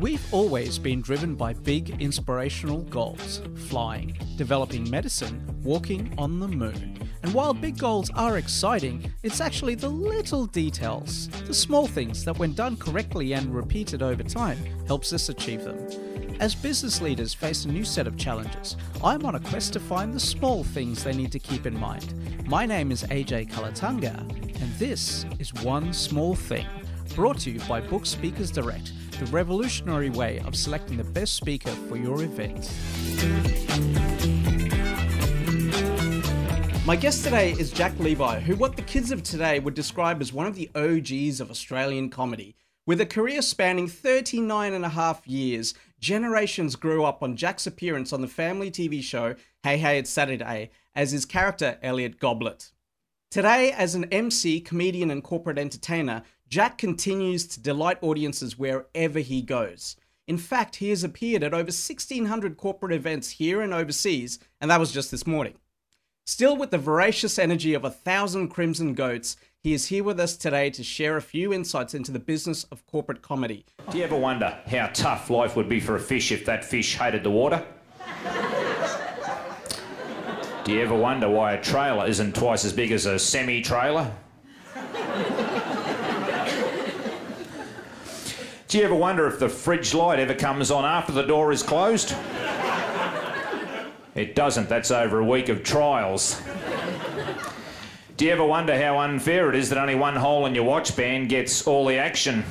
We've always been driven by big inspirational goals flying, developing medicine, walking on the moon. And while big goals are exciting, it's actually the little details, the small things that, when done correctly and repeated over time, helps us achieve them. As business leaders face a new set of challenges, I'm on a quest to find the small things they need to keep in mind. My name is AJ Kalatanga, and this is One Small Thing, brought to you by Book Speakers Direct the revolutionary way of selecting the best speaker for your event. My guest today is Jack Levi, who what the kids of today would describe as one of the OGs of Australian comedy. With a career spanning 39 and a half years, generations grew up on Jack's appearance on the family TV show Hey Hey It's Saturday as his character Elliot Goblet. Today, as an MC, comedian, and corporate entertainer, Jack continues to delight audiences wherever he goes. In fact, he has appeared at over 1,600 corporate events here and overseas, and that was just this morning. Still with the voracious energy of a thousand crimson goats, he is here with us today to share a few insights into the business of corporate comedy. Do you ever wonder how tough life would be for a fish if that fish hated the water? Do you ever wonder why a trailer isn't twice as big as a semi trailer? Do you ever wonder if the fridge light ever comes on after the door is closed? It doesn't, that's over a week of trials. Do you ever wonder how unfair it is that only one hole in your watch band gets all the action?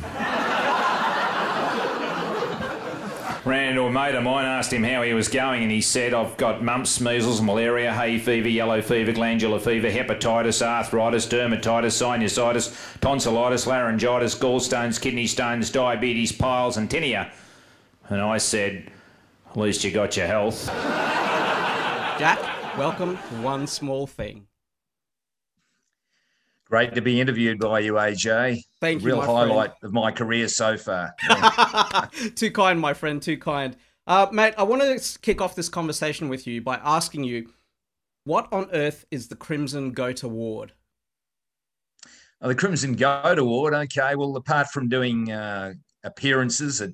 Ran into a mate of mine, asked him how he was going, and he said, I've got mumps, measles, malaria, hay fever, yellow fever, glandular fever, hepatitis, arthritis, dermatitis, sinusitis, tonsillitis, laryngitis, gallstones, kidney stones, diabetes, piles, and tinea. And I said, At least you got your health. Jack, welcome to One Small Thing. Great to be interviewed by you, AJ. Thank you. Real highlight friend. of my career so far. too kind, my friend. Too kind. Uh, mate, I want to kick off this conversation with you by asking you what on earth is the Crimson Goat Award? Oh, the Crimson Goat Award. Okay. Well, apart from doing uh, appearances, a,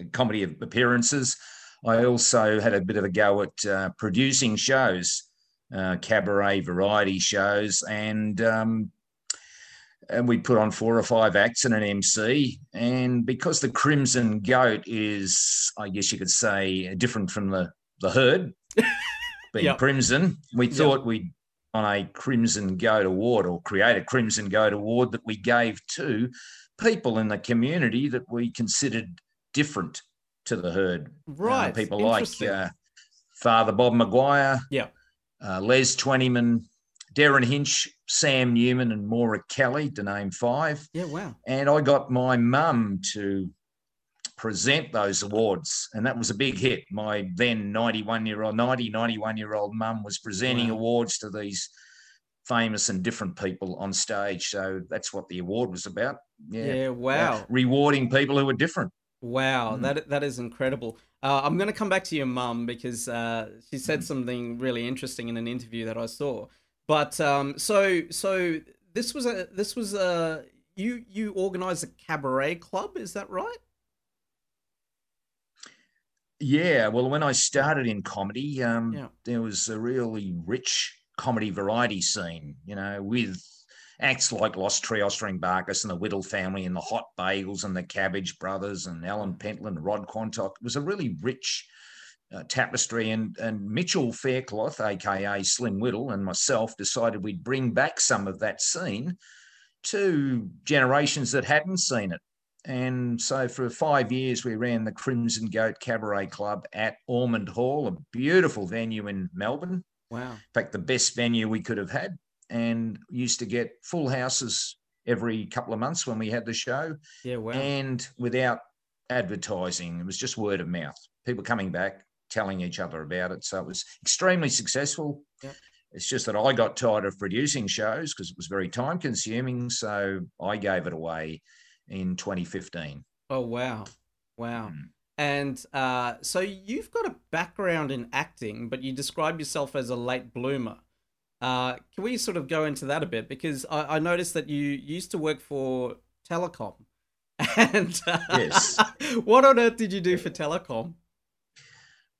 a comedy appearances, I also had a bit of a go at uh, producing shows uh, cabaret variety shows, and um, and we put on four or five acts and an MC. And because the Crimson Goat is, I guess you could say, different from the the herd, being yep. crimson, we thought yep. we'd on a Crimson Goat Award or create a Crimson Goat Award that we gave to people in the community that we considered different to the herd. Right. Uh, people like uh, Father Bob Maguire. Yeah uh, Les Twentyman, Derryn Hinch, Sam Newman, and Maura Kelly, to name five. Yeah, wow. And I got my mum to present those awards, and that was a big hit. My then 91 year old, 90, 91 year old mum was presenting wow. awards to these famous and different people on stage. So that's what the award was about. Yeah, yeah wow. Uh, rewarding people who were different. Wow, mm. that that is incredible. Uh, I'm going to come back to your mum because uh, she said something really interesting in an interview that I saw. But um, so so this was a this was a you you organized a cabaret club, is that right? Yeah, well, when I started in comedy, um, yeah. there was a really rich comedy variety scene, you know, with acts like Los Trios Barkus and the Whittle family and the Hot Bagels and the Cabbage Brothers and Alan Pentland, Rod Quantock. It was a really rich uh, tapestry. And, and Mitchell Faircloth, aka Slim Whittle, and myself decided we'd bring back some of that scene to generations that hadn't seen it. And so for five years, we ran the Crimson Goat Cabaret Club at Ormond Hall, a beautiful venue in Melbourne. Wow. In fact, the best venue we could have had and used to get full houses every couple of months when we had the show. Yeah, wow. And without advertising, it was just word of mouth. People coming back, telling each other about it. So it was extremely successful. Yep. It's just that I got tired of producing shows because it was very time consuming. So I gave it away in 2015. Oh, wow. Wow. Mm. And uh, so you've got a background in acting, but you describe yourself as a late bloomer. Uh, can we sort of go into that a bit? Because I, I noticed that you used to work for Telecom. And uh, Yes. what on earth did you do for telecom?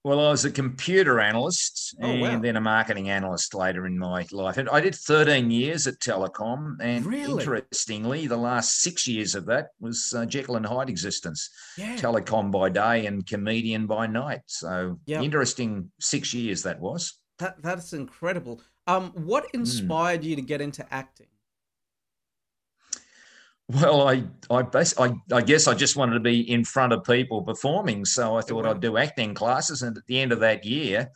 Well, I was a computer analyst Oh, and wow. then a marketing analyst later in my life. And I did 13 years at Telecom. And Really? interestingly, the last six years of that was uh, Jekyll and Hyde existence. Yeah. Telecom by day and comedian by night. So Yep. interesting six years that was. That that's incredible. Um, what Hmm. inspired you to get into acting? Well, I I, bas- I I guess I just wanted to be in front of people performing, so I thought. I'd do acting classes. And at the end of that year,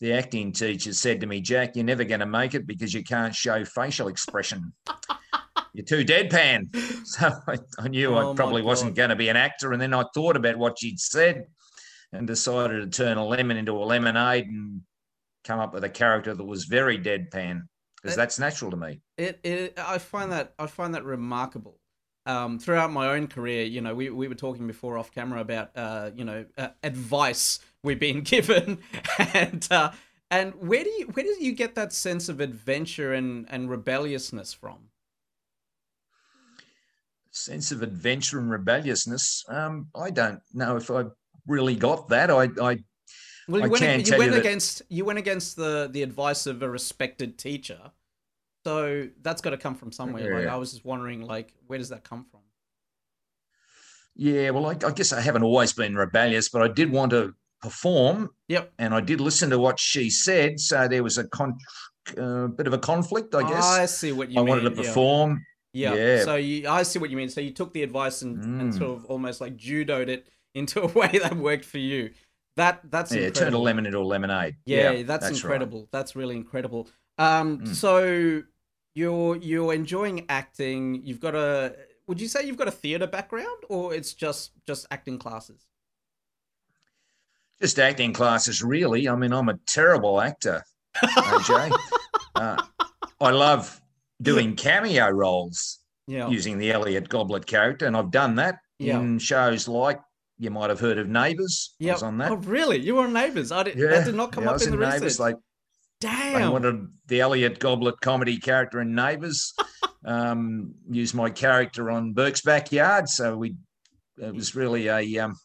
the acting teacher said to me, "Jack, you're never going to make it because you can't show facial expression. you're too deadpan." So I, I knew Oh, I probably wasn't going to be an actor. And then I thought about what she'd said, and decided to turn a lemon into a lemonade and come up with a character that was very deadpan because that's natural to me. It, it I find that I find that remarkable. Um, throughout my own career, you know, we, we were talking before off camera about uh, you know uh, advice we've been given, and uh, and where do you where do you get that sense of adventure and and rebelliousness from? sense of adventure and rebelliousness. Um, I don't know if I really got that. I, I Well, I you went, can you tell went you that- against you went against the the advice of a respected teacher, so that's got to come from somewhere. Like I was just wondering, like, where does that come from? yeah, well, I, I guess I haven't always been rebellious, but I did want to perform, Yep. and I did listen to what she said. So there was a con- uh, bit of a conflict, I guess. I see what you mean. I mean. wanted to perform. Yeah. Yeah. So you, I see what you mean. So you took the advice and, and Mm. sort of almost like judoed it into a way that worked for you. That that's Yeah, incredible. turned a lemon into a lemonade. Yeah, that's, right. incredible. That's really incredible. Um, Mm. so you're you're enjoying acting. You've got a. Would you say you've got a theater background, or it's just just acting classes? Just acting classes, really. I mean, I'm a terrible actor, AJ. uh, I love doing cameo roles. Yeah. using the Elliot Goblet character, and I've done that Yeah. in shows like you might have heard of Neighbours. I Yeah. was on that. Oh, really? You were on Neighbours? I did. yeah, That did not come yeah, I up was in the Neighbours. research. Like I wanted the Elliot Goblet comedy character in Neighbours. um, used my character on Burke's Backyard, so we. It was really a. Um,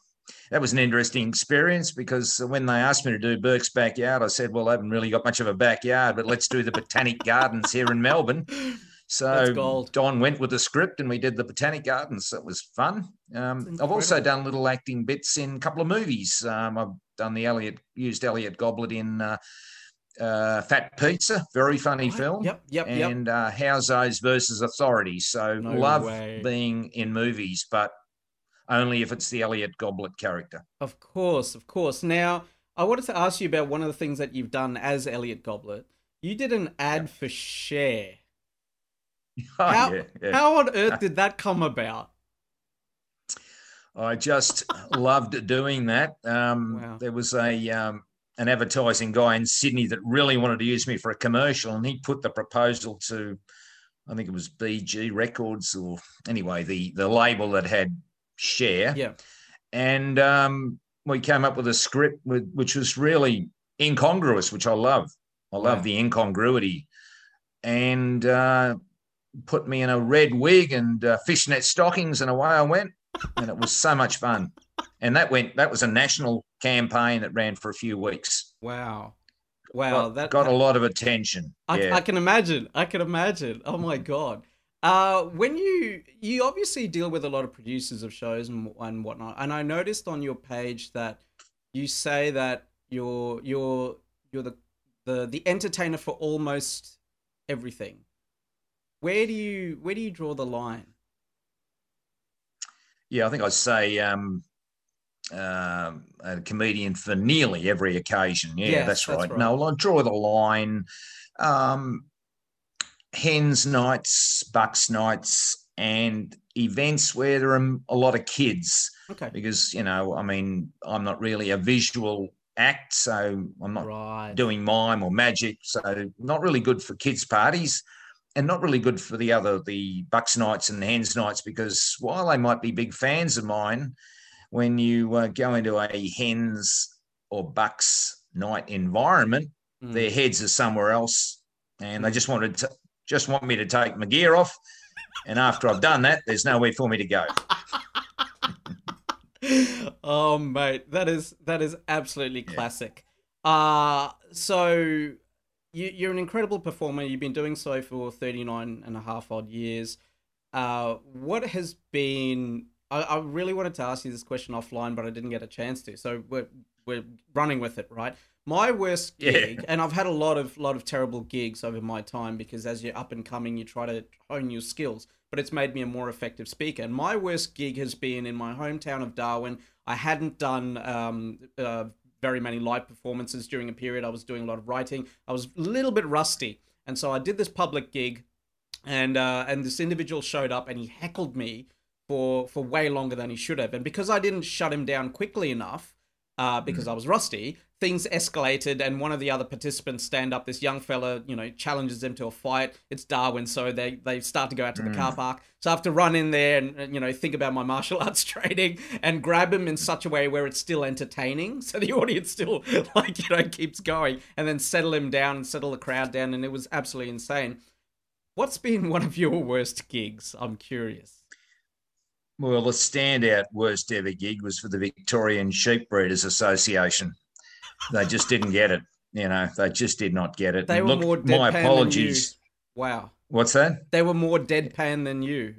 that was an interesting experience because when they asked me to do Burke's Backyard, I said, "Well, I haven't really got much of a backyard, but let's do the Botanic Gardens here in Melbourne." So Don went with the script and we did the Botanic Gardens. That was fun. Um, I've also done little acting bits in a couple of movies. Um, I've done the Elliot, used Elliot Goblet in uh, uh, Fat Pizza, very funny Right. film. Yep. Yep. Yep. And uh, Housos versus Authority. So No love way. being in movies, but only if it's the Elliot Goblet character. Of course, of course. Now, I wanted to ask you about one of the things that you've done as Elliot Goblet. You did an ad for Cher. Oh, How, yeah, yeah. how on earth did that come about? I just loved doing that. Um, Wow. There was a um, an advertising guy in Sydney that really wanted to use me for a commercial, and he put the proposal to, I think it was BG Records or anyway the the label that had Cher, Yeah. and um, we came up with a script with, which was really incongruous, which I love. I love Wow. the incongruity, and uh, put me in a red wig and uh, fishnet stockings, and away I went and it was so much fun. And that went that was a national campaign that ran for a few weeks. Wow. Wow. got, that got a lot of attention. I, yeah. I can imagine. I can imagine. Oh my god. Uh, when you you obviously deal with a lot of producers of shows and and whatnot, and I noticed on your page that you say that you're you're you're the the the entertainer for almost everything. Where do you where do you draw the line? yeah, I think I'd say um, um, a comedian for nearly every occasion. Yeah, Yes, that's, that's right. right. No, well, I draw the line. Um, hens nights, bucks nights, and events where there are a lot of kids. Okay. Because you know, I mean, I'm not really a visual act, so I'm not Right. doing mime or magic. So not really good for kids' parties and not really good for the other, the Bucks nights and the hens nights, because while they might be big fans of mine, when you uh, go into a hens or Bucks night environment, Mm. their heads are somewhere else and they Mm. just wanted to just want me to take my gear off. And after I've done that, there's nowhere for me to go. oh mate, that is that is absolutely classic. Uh so you you're an incredible performer. You've been doing so for 39 and a half odd years. Uh what has been I, I really wanted to ask you this question offline, but I didn't get a chance to. So we're we're running with it, right? My worst gig, yeah. and I've had a lot of lot of terrible gigs over my time because as you're up and coming, you try to hone your skills but it's made me a more effective speaker. And my worst gig has been in my hometown of Darwin. I hadn't done um, uh, very many live performances during a period. I was doing a lot of writing. I was a little bit rusty, and so I did this public gig, and uh, and this individual showed up and he heckled me for for way longer than he should have. And because I didn't shut him down quickly enough, uh, because mm. I was rusty, things escalated and one of the other participants stand up. This young fella you know challenges him to a fight. It's darwin so they they start to go out to the mm. car park. So i have to run in there and you know think about my martial arts training and grab him in such a way where it's still entertaining. So the audience still like you know keeps going and then settle him down and settle the crowd down. And it was absolutely insane. What's been one of your worst gigs? I'm curious well, the standout worst ever gig was for the Victorian Sheep Breeders Association they just didn't get it. You know, they just did not get it. They and were look, more deadpan my apologies. Wow. What's that? They were more deadpan than you.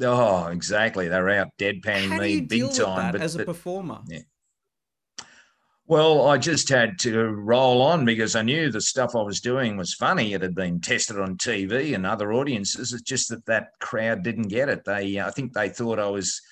Oh, exactly. They were out deadpanning How me big time. but, as a but, performer, yeah. Well, I just had to roll on because I knew the stuff I was doing was funny. It had been tested on TV and other audiences. It's just that that crowd didn't get it. They, I think, they thought I was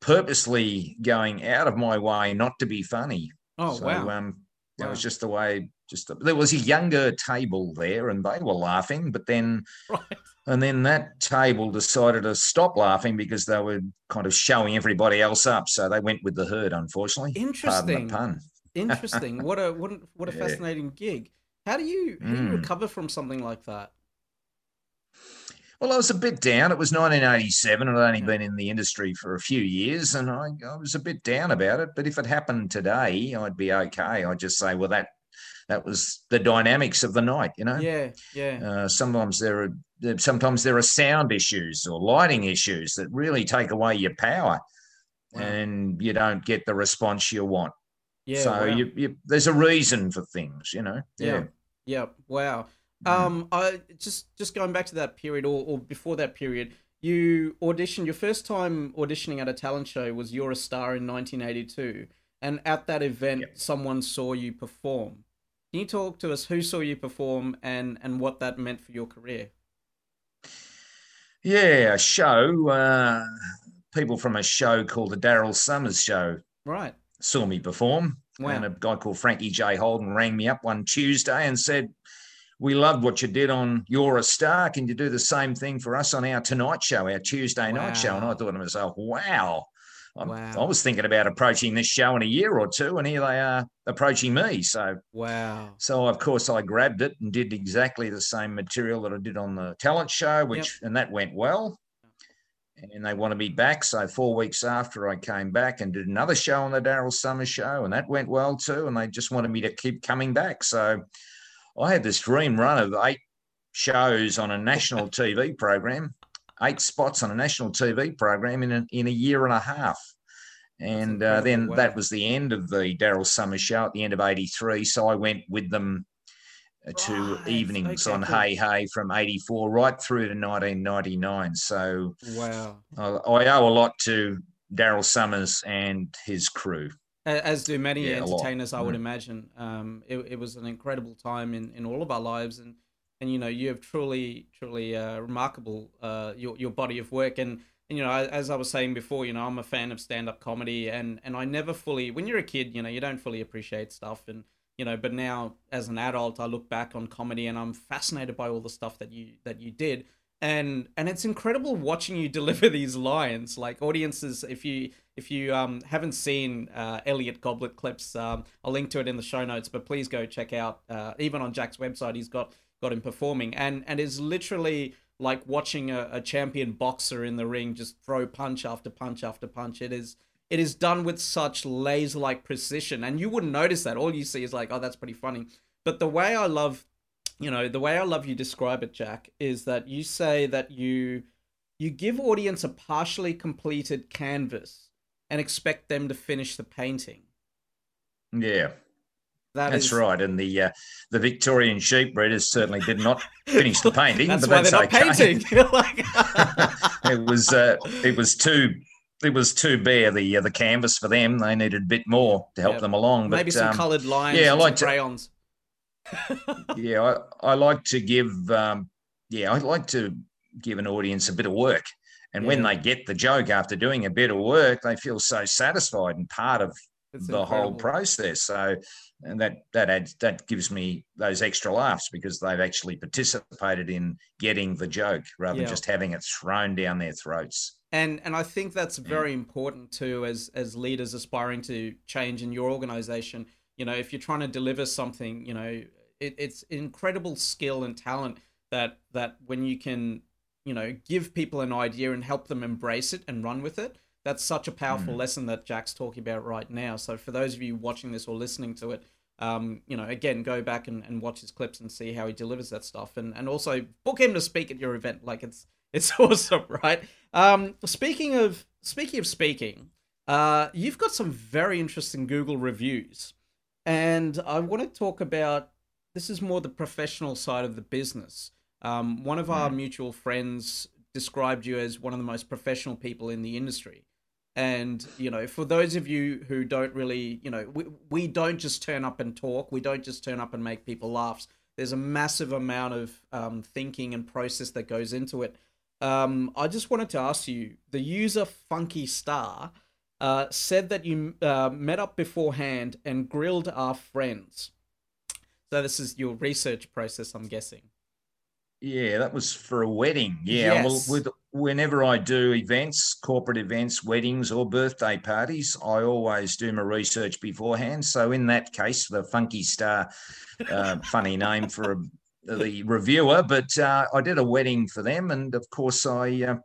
purposely going out of my way not to be funny. Oh so, wow! Um, that wow. was just the way. Just there was a younger table there, and they were laughing. But then, right. and then that table decided to stop laughing because they were kind of showing everybody else up. So they went with the herd. Unfortunately, interesting Pardon the pun. Interesting. what a what a, what a yeah. fascinating gig. How do you how do you mm. recover from something like that? Well, I was a bit down. It was 1987, and I'd only been in the industry for a few years, and I, I, was a bit down about it. But if it happened today, I'd be okay. I'd just say, well, that that was the dynamics of the night, you know. Yeah, yeah. Uh, sometimes there are sometimes there are sound issues or lighting issues that really take away your power, wow. and you don't get the response you want. Yeah. So wow. you, you, there's a reason for things, you know. Yeah. Yeah. yeah. Wow. Mm-hmm. Um, I just just going back to that period or, or before that period, you auditioned your first time auditioning at a talent show was You're a Star in 1982, and at that event, yep. someone saw you perform. Can you talk to us who saw you perform and and what that meant for your career? Yeah, a show. Uh, people from a show called the Daryl Somers Show. Right. Saw me perform. Wow. And a guy called Frankie J. Holden rang me up one Tuesday and said, we loved what you did on You're a Star. Can you do the same thing for us on our tonight show, our Tuesday wow. night show? And I thought to myself, wow. wow. I was thinking about approaching this show in a year or two, and here they are approaching me. So wow. So of course I grabbed it and did exactly the same material that I did on the talent show, which yep. and that went well. And they wanted me back. So four weeks after I came back and did another show on the Daryl Somers show, and that went well too. And they just wanted me to keep coming back. So I had this dream run of eight shows on a national TV program, eight spots on a national TV program in a, in a year and a half. And uh, then wow. that was the end of the Daryl Somers show at the end of 83. So I went with them to right. evenings okay, on cool. Hey Hey from 84 right through to 1999. So wow. I, I owe a lot to Daryl Somers and his crew as do many yeah, entertainers, I would mm. imagine. Um, it, it was an incredible time in, in all of our lives, and and you know you have truly truly uh, remarkable uh, your your body of work, and, and you know as I was saying before, you know I'm a fan of stand up comedy, and and I never fully when you're a kid, you know you don't fully appreciate stuff, and you know but now as an adult, I look back on comedy and I'm fascinated by all the stuff that you that you did. And and it's incredible watching you deliver these lines. Like audiences if you if you um, haven't seen uh, Elliot Goblet clips um, I'll link to it in the show notes but please go check out uh, even on Jack's website he's got got him performing. And and is literally like watching a, a champion boxer in the ring just throw punch after punch after punch. It is it is done with such laser like precision and you wouldn't notice that all you see is like oh that's pretty funny but the way I love you know, the way I love you describe it, Jack, is that you say that you you give audience a partially completed canvas and expect them to finish the painting. Yeah. That that's is- right, and the uh, the Victorian sheep breeders certainly did not finish the painting, That's but why that's okay. painting. Like- it was uh, it was too it was too bare the uh, the canvas for them. They needed a bit more to help Yeah. them along. But, Maybe some um, coloured lines. yeah, I like to- crayons. yeah, I, I like to give um, yeah, I like to give an audience a bit of work. And when they get the joke after doing a bit of work, they feel so satisfied and part of It's the whole process. So, and that that adds that gives me those extra laughs because they've actually participated in getting the joke rather Yeah. than just having it thrown down their throats. And and I think that's Mm. very important too as as leaders aspiring to change in your organization. You know, if you're trying to deliver something, you know, it, it's incredible skill and talent that that when you can, you know, give people an idea and help them embrace it and run with it. That's such a powerful Mm. lesson that Jack's talking about right now. So for those of you watching this or listening to it, um, you know, again, go back and, and watch his clips and see how he delivers that stuff, and and also book him to speak at your event. Like it's it's awesome, right? Um, speaking of speaking of speaking, uh, you've got some very interesting Google reviews, and I want to talk about this is more the professional side of the business. Um, one of our mutual friends described you as one of the most professional people in the industry. And you know, for those of you who don't really, you know, we, we don't just turn up and talk. We don't just turn up and make people laugh. There's a massive amount of um, thinking and process that goes into it. Um, I just wanted to ask you: the user Funky Star uh, said that you uh, met up beforehand and grilled our friends. So this is your research process, I'm guessing. Yeah, that was for a wedding. Yeah, Yes. well, with whenever I do events, corporate events, weddings, or birthday parties, I always do my research beforehand. So in that case, the Funky Star, uh, funny name for a, the reviewer, but uh, I did a wedding for them, and of course, I uh,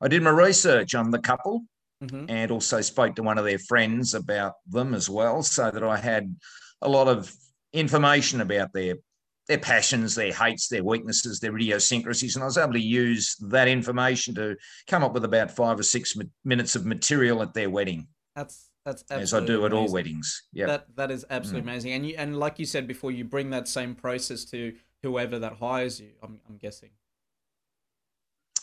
I did my research on the couple hmm and also spoke to one of their friends about them as well, so that I had a lot of information about their their passions, their hates, their weaknesses, their idiosyncrasies, and I was able to use that information to come up with about five or six mi- minutes of material at their wedding, That's that's as I do at all weddings. Yeah, That that is absolutely Mm. amazing. And you and like you said before, you bring that same process to whoever that hires you. I'm I'm guessing.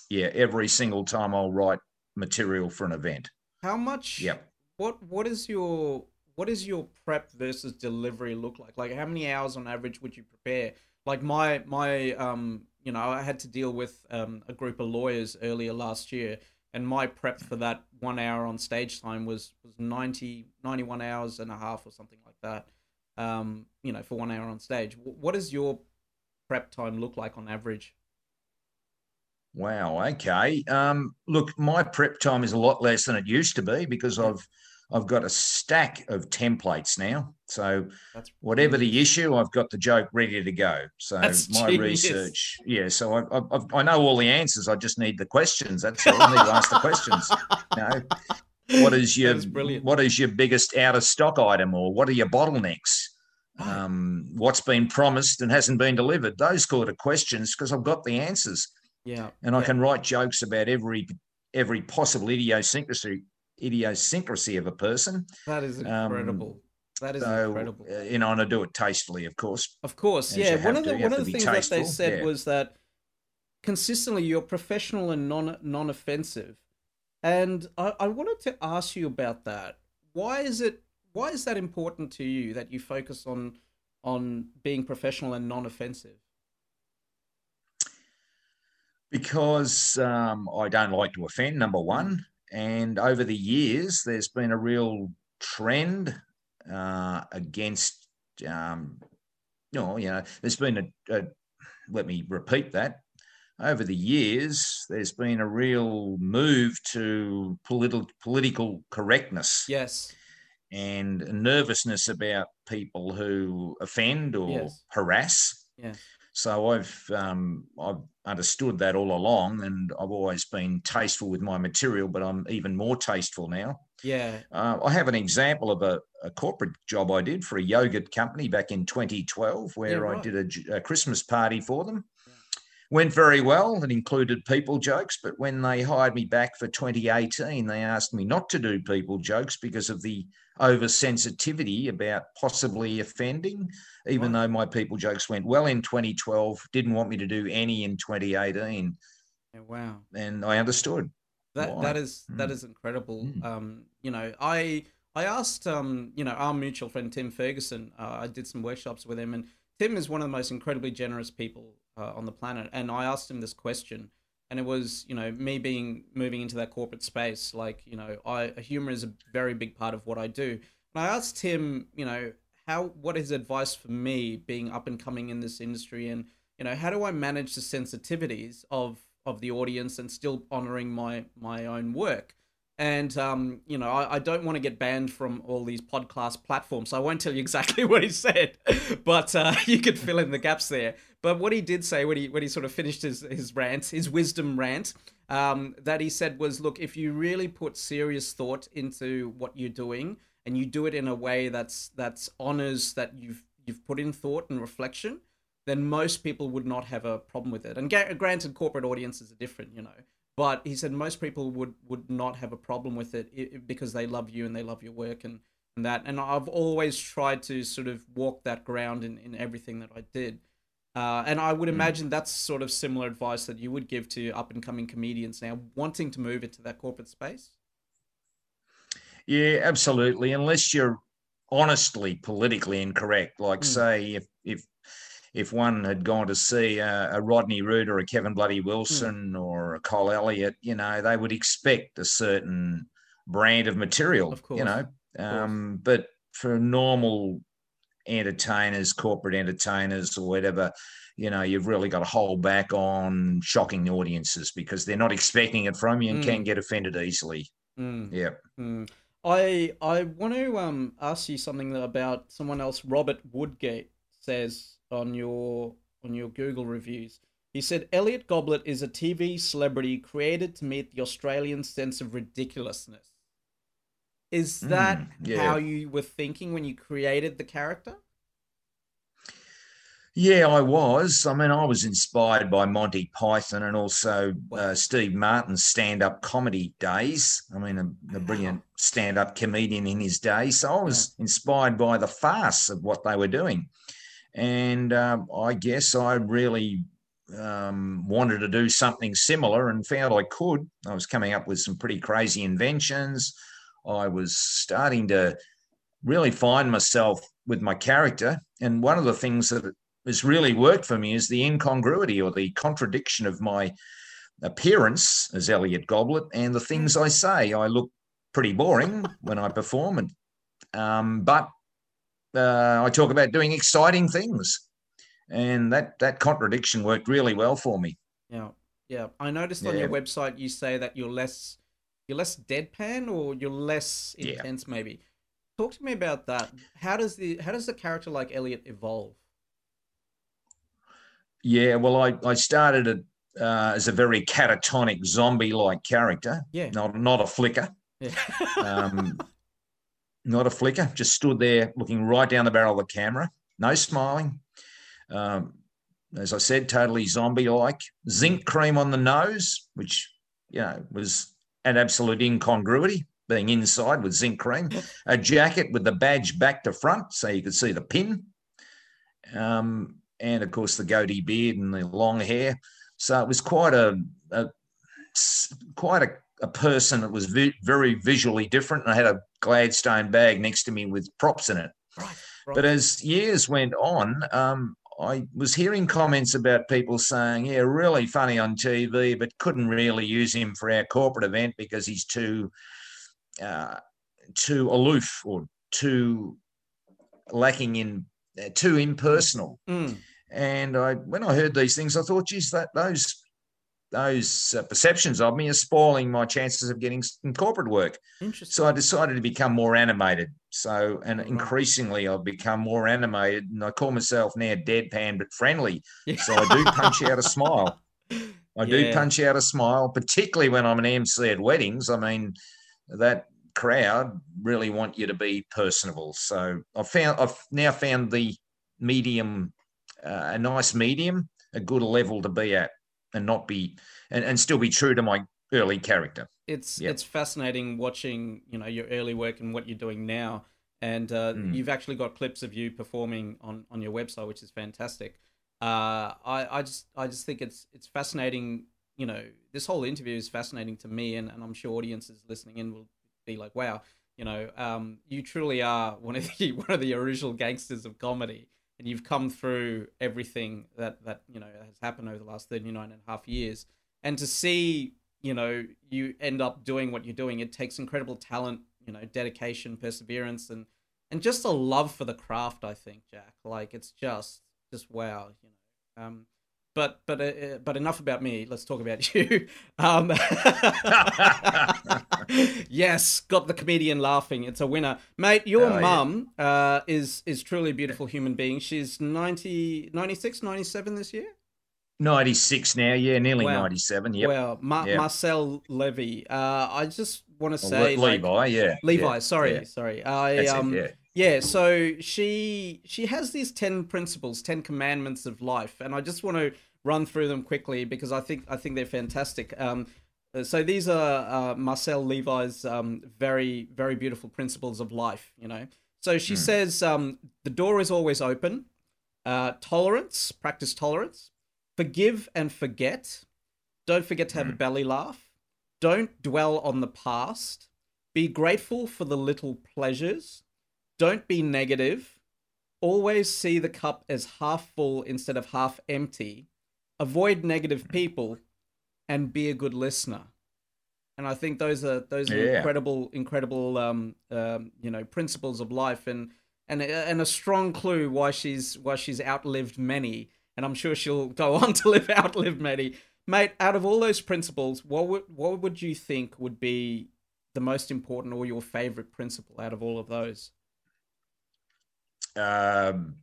yeah. Every single time I'll write material for an event. How much? Yep. What what is your what is your prep versus delivery look like? Like how many hours on average would you prepare? Like my my um you know I had to deal with um a group of lawyers earlier last year, and my prep for that one hour on stage time was was 90 91 hours and a half or something like that. Um you know for one hour on stage. What is your prep time look like on average? Wow. Okay. Um, look, my prep time is a lot less than it used to be because I've I've got a stack of templates now. So That's whatever the issue, I've got the joke ready to go. So That's my genius. research, yeah. So I, I, I've- know all the answers. I just need the questions. That's all. I need to ask the questions. You know, what is your is brilliant. what is your biggest out of stock item, or what are your bottlenecks? Um, what's been promised and hasn't been delivered? Those sort of questions because I've got the answers Yeah. and I yeah. can write jokes about every every possible idiosyncrasy idiosyncrasy of a person. That is Um, incredible. that is So incredible. uh, you know, and I do it tastefully, of course. Of course, yeah. One of the to. One of the things that they said yeah. was that consistently you're professional and non non offensive, and I, I wanted to ask you about that. Why is it? Why is that important to you that you focus on on being professional and non offensive? Because um, I don't like to offend, number one. And over the years, there's been a real trend uh, against, um, no, you know, there's been a, a, let me repeat that. Over the years, there's been a real move to political political correctness Yes. And nervousness about people who offend or Yes. harass. Yeah. So I've um, I've understood that all along, and I've always been tasteful with my material, but I'm even more tasteful now. Yeah. Uh, I have an example of a, a corporate job I did for a yogurt company back in 2012, where Yeah, I right. did a, Christmas party for them. went very well. It included people jokes, but when they hired me back for 2018, they asked me not to do people jokes because of the oversensitivity about possibly offending, even though my people jokes went well in 2012, didn't want me to do any in 2018. Yeah, wow. And I understood. That why. that is Mm. that is incredible. Mm. Um, you know, I I asked um, you know, our mutual friend Tim Ferguson. Uh, I did some workshops with him, and Tim is one of the most incredibly generous people uh, on the planet. And I asked him this question, and it was, you know, me being moving into that corporate space. Like, you know, I humor is a very big part of what I do. And I asked him, you know, how what is advice for me being up and coming in this industry, and you know, how do I manage the sensitivities of of the audience and still honoring my my own work? and um, you know I, I don't want to get banned from all these podcast platforms so i won't tell you exactly what he said but uh, you could fill in the gaps there but what he did say when he when he sort of finished his, his rant his wisdom rant um, that he said was look if you really put serious thought into what you're doing and you do it in a way that's that's honors that you've you've put in thought and reflection then most people would not have a problem with it. And granted corporate audiences are different you know. But he said most people would would not have a problem with it because they love you and they love your work and, and that. And i've always tried to sort of walk that ground in, in everything that i did uh, and i would imagine that's sort of similar advice that you would give to up and coming comedians now wanting to move into that corporate space Yeah, absolutely. Unless you're honestly politically incorrect, like Mm. say if if if one had gone to see a, a Rodney Rude or a Kevin Bloody Wilson or a Cole Elliott, you know, they would expect a certain brand of material, Of course, you know. Um, but for normal entertainers, corporate entertainers, or whatever, you know, you've really got to hold back on shocking the audiences because they're not expecting it from you and Mm. can get offended easily. Mm. Yeah. Mm. I I want to um ask you something about someone else. Robert Woodgate says on your on your Google reviews. He said Elliot Goblet is a TV celebrity created to meet the Australian sense of ridiculousness. Is that Mm, yeah. how you were thinking when you created the character? Yeah, I was. I mean, I was inspired by Monty Python and also uh, Steve Martin's stand up comedy days. I mean, a, a brilliant stand up comedian in his day. So I was inspired by the farce of what they were doing. And um, I guess I really um, wanted to do something similar and found I could. I was coming up with some pretty crazy inventions. I was starting to really find myself with my character. And one of the things that has really worked for me is the incongruity or the contradiction of my appearance as Elliot Goblet and the things I say. I look pretty boring when I perform, and um, but uh, I talk about doing exciting things, and that that contradiction worked really well for me. Yeah, yeah. I noticed on your website you say that you're less you're less deadpan or you're less Yeah. intense maybe. Talk to me about that. How does the how does a character like Elliot evolve? Yeah, well, I I started it uh, as a very catatonic zombie-like character, Yeah. not not a flicker. Yeah. um, not a flicker, just stood there looking right down the barrel of the camera, no smiling. Um, as I said, totally zombie like. Zinc cream on the nose, which, you know, was an absolute incongruity being inside with zinc cream. A jacket with the badge back to front so you could see the pin. Um, and of course, the goatee beard and the long hair. So it was quite a, a quite a a person that was vi- very visually different. And I had a Gladstone bag next to me with props in it. right, right. But as years went on, um, I was hearing comments about people saying, "Yeah, really funny on TV, but couldn't really use him for our corporate event because he's too, uh, too aloof or too lacking in, uh, too impersonal." Mm, And I, when I heard these things, I thought, geez, that those those uh, perceptions of me are spoiling my chances of getting some corporate work. interesting. So I decided to become more animated. So, and increasingly, I've become more animated, and I call myself now deadpan but friendly. So I do punch out a smile. I do Yeah. punch out a smile, particularly when I'm an MC at weddings. I mean, that crowd really want you to be personable. So I've found I've now found the medium, uh, a nice medium, a good level to be at. And not be and, and still be true to my early character. It's yep. it's fascinating watching you know your early work and what you're doing now, and uh, mm. you've actually got clips of you performing on on your website, which is fantastic. Uh, I I just I just think it's it's fascinating. You know, this whole interview is fascinating to me, and, and I'm sure audiences listening in will be like, wow, you know, um, you truly are one of the one of the original gangsters of comedy, and you've come through everything that that you know has happened over the last 39 and a half years. And to see, you know, you end up doing what you're doing, it takes incredible talent, you know, dedication, perseverance, and and just a love for the craft. I think, Jack, like it's just just wow, you know. Um, but but uh, but enough about me. Let's talk about you. Um, yes, got the comedian laughing. It's a winner, mate. Your oh, mum yeah. uh, is is truly a beautiful human being. She's 90, 96, 97 this year. 96 now, yeah, nearly wow. 97. Yeah. Well, Ma- yep. Marcel Levy. Uh, I just want to say, Le- Levi, yeah, Levi. Yeah. Sorry, yeah. sorry. I um, it, yeah. So she she has these ten principles, ten commandments of life, and I just want to run through them quickly because I think I think they're fantastic. Um, so these are uh, Marcel Levi's um, very very beautiful principles of life. You know, so she mm. says um, the door is always open. Uh, tolerance, practice tolerance. Forgive and forget. Don't forget to have mm. a hmm. belly laugh. Don't dwell on the past. Be grateful for the little pleasures. Don't be negative. Always see the cup as half full instead of half empty avoid negative people, and be a good listener. And I think those are those are yeah. incredible, incredible, um, um, you know, principles of life, and and and a strong clue why she's why she's outlived many, and I'm sure she'll go on to live outlive many. Mate, out of all those principles, what would what would you think would be the most important or your favorite principle out of all of those? Um,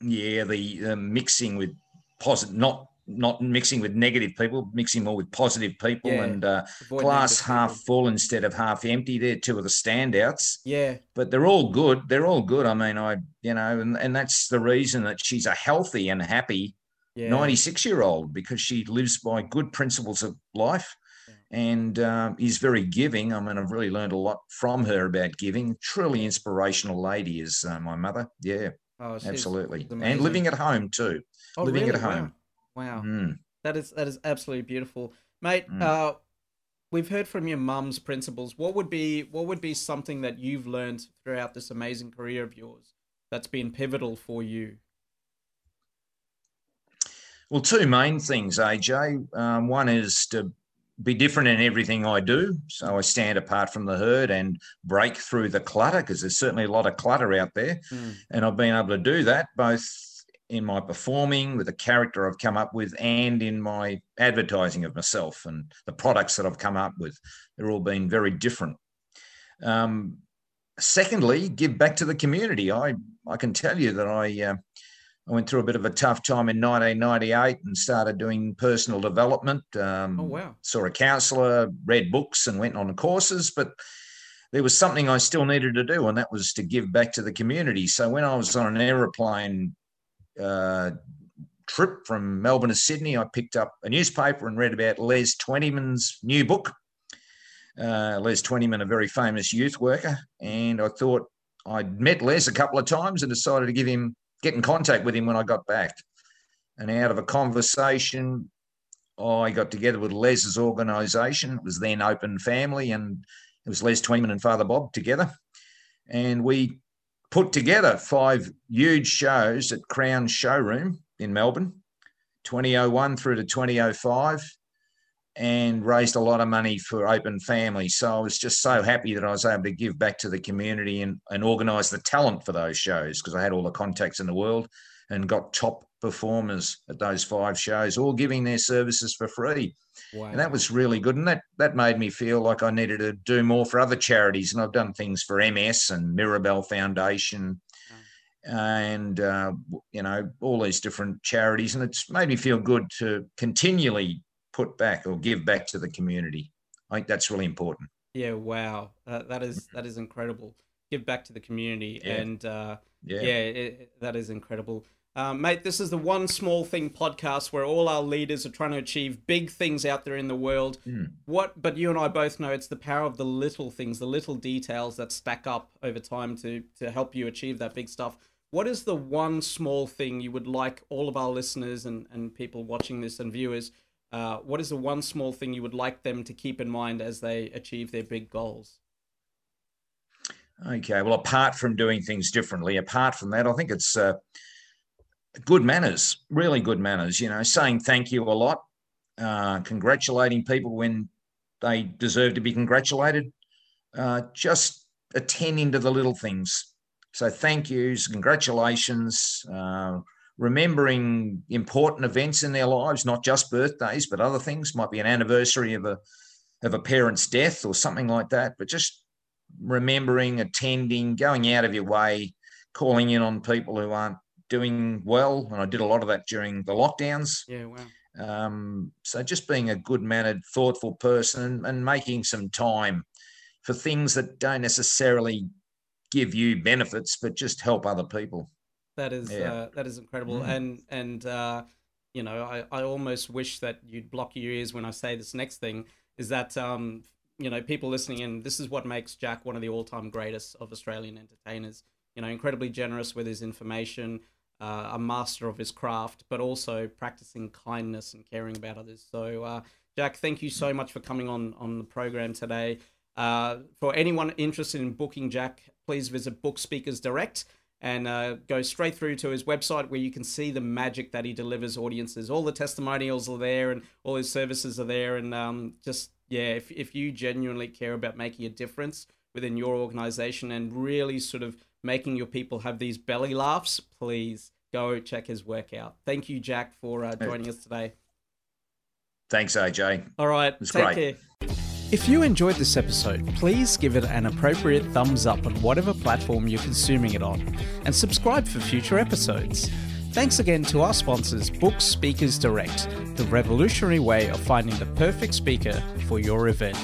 yeah, the uh, mixing with positive, not not mixing with negative people, mixing more with positive people, yeah. and uh, glass half people. full instead of half empty. They're two of the standouts. Yeah, but they're all good. They're all good. I mean, I you know, and, and that's the reason that she's a healthy and happy ninety-six year old because she lives by good principles of life. And um, is very giving. I mean, I've really learned a lot from her about giving. Truly inspirational lady is uh, my mother. Yeah, oh, absolutely. And living at home too. Oh, living really? at home. Wow, wow. Mm. that is that is absolutely beautiful, mate. Mm. Uh, we've heard from your mum's principles. What would be what would be something that you've learned throughout this amazing career of yours that's been pivotal for you? Well, two main things, AJ. Um, one is to be different in everything I do. So I stand apart from the herd and break through the clutter because there's certainly a lot of clutter out there. Mm. And I've been able to do that both in my performing with the character I've come up with and in my advertising of myself and the products that I've come up with. They're all been very different. Um, secondly, give back to the community. I, I can tell you that I, uh, I went through a bit of a tough time in 1998 and started doing personal development. Um, oh, wow. Saw a counsellor, read books, and went on courses. But there was something I still needed to do, and that was to give back to the community. So when I was on an aeroplane uh, trip from Melbourne to Sydney, I picked up a newspaper and read about Les Twentyman's new book. Uh, Les Twentyman, a very famous youth worker, and I thought I'd met Les a couple of times and decided to give him get in contact with him when I got back. And out of a conversation, I got together with Les's organisation. It was then Open Family, and it was Les Twentyman and Father Bob together. And we put together five huge shows at Crown Showroom in Melbourne, 2001 through to 2005, and raised a lot of money for Open Family. So I was just so happy that I was able to give back to the community and, and organise the talent for those shows because I had all the contacts in the world and got top performers at those five shows, all giving their services for free. Wow. And that was really good. And that, that made me feel like I needed to do more for other charities. And I've done things for MS and Mirabel Foundation and, uh, you know, all these different charities. And it's made me feel good to continually put back or give back to the community. I think that's really important. Yeah, wow. Uh, that is that is incredible. Give back to the community. Yeah. And uh, yeah, yeah it, that is incredible. Um, mate, this is the One Small Thing podcast where all our leaders are trying to achieve big things out there in the world. Mm. What? But you and I both know it's the power of the little things, the little details that stack up over time to to help you achieve that big stuff. What is the one small thing you would like all of our listeners and, and people watching this and viewers? Uh, what is the one small thing you would like them to keep in mind as they achieve their big goals? Okay. Well, apart from doing things differently, apart from that, I think it's. Uh, good manners, really good manners. You know, saying thank you a lot, uh, congratulating people when they deserve to be congratulated, uh, just attending to the little things. So thank yous, congratulations, uh, remembering important events in their lives, not just birthdays, but other things. Might be an anniversary of a of a parent's death or something like that. But just remembering, attending, going out of your way, calling in on people who aren't doing well, and I did a lot of that during the lockdowns. Yeah, wow. Um, so just being a good mannered, thoughtful person and making some time for things that don't necessarily give you benefits, but just help other people. That is yeah. uh, that is incredible, mm. and and uh, you know I, I almost wish that you'd block your ears when I say this next thing is that um, you know people listening in. This is what makes Jack one of the all time greatest of Australian entertainers. You know, incredibly generous with his information, uh, a master of his craft, but also practicing kindness and caring about others. So, uh, Jack, thank you so much for coming on on the program today. Uh, for anyone interested in booking Jack, please visit Book Speakers Direct and uh, go straight through to his website where you can see the magic that he delivers audiences. All the testimonials are there and all his services are there. And um, just, yeah, if, if you genuinely care about making a difference within your organization and really sort of making your people have these belly laughs, please go check his work out. Thank you, Jack, for uh, joining us today. Thanks, AJ. All right. It was take great. care. If you enjoyed this episode, please give it an appropriate thumbs up on whatever platform you're consuming it on and subscribe for future episodes. Thanks again to our sponsors, Book Speakers Direct, the revolutionary way of finding the perfect speaker for your event.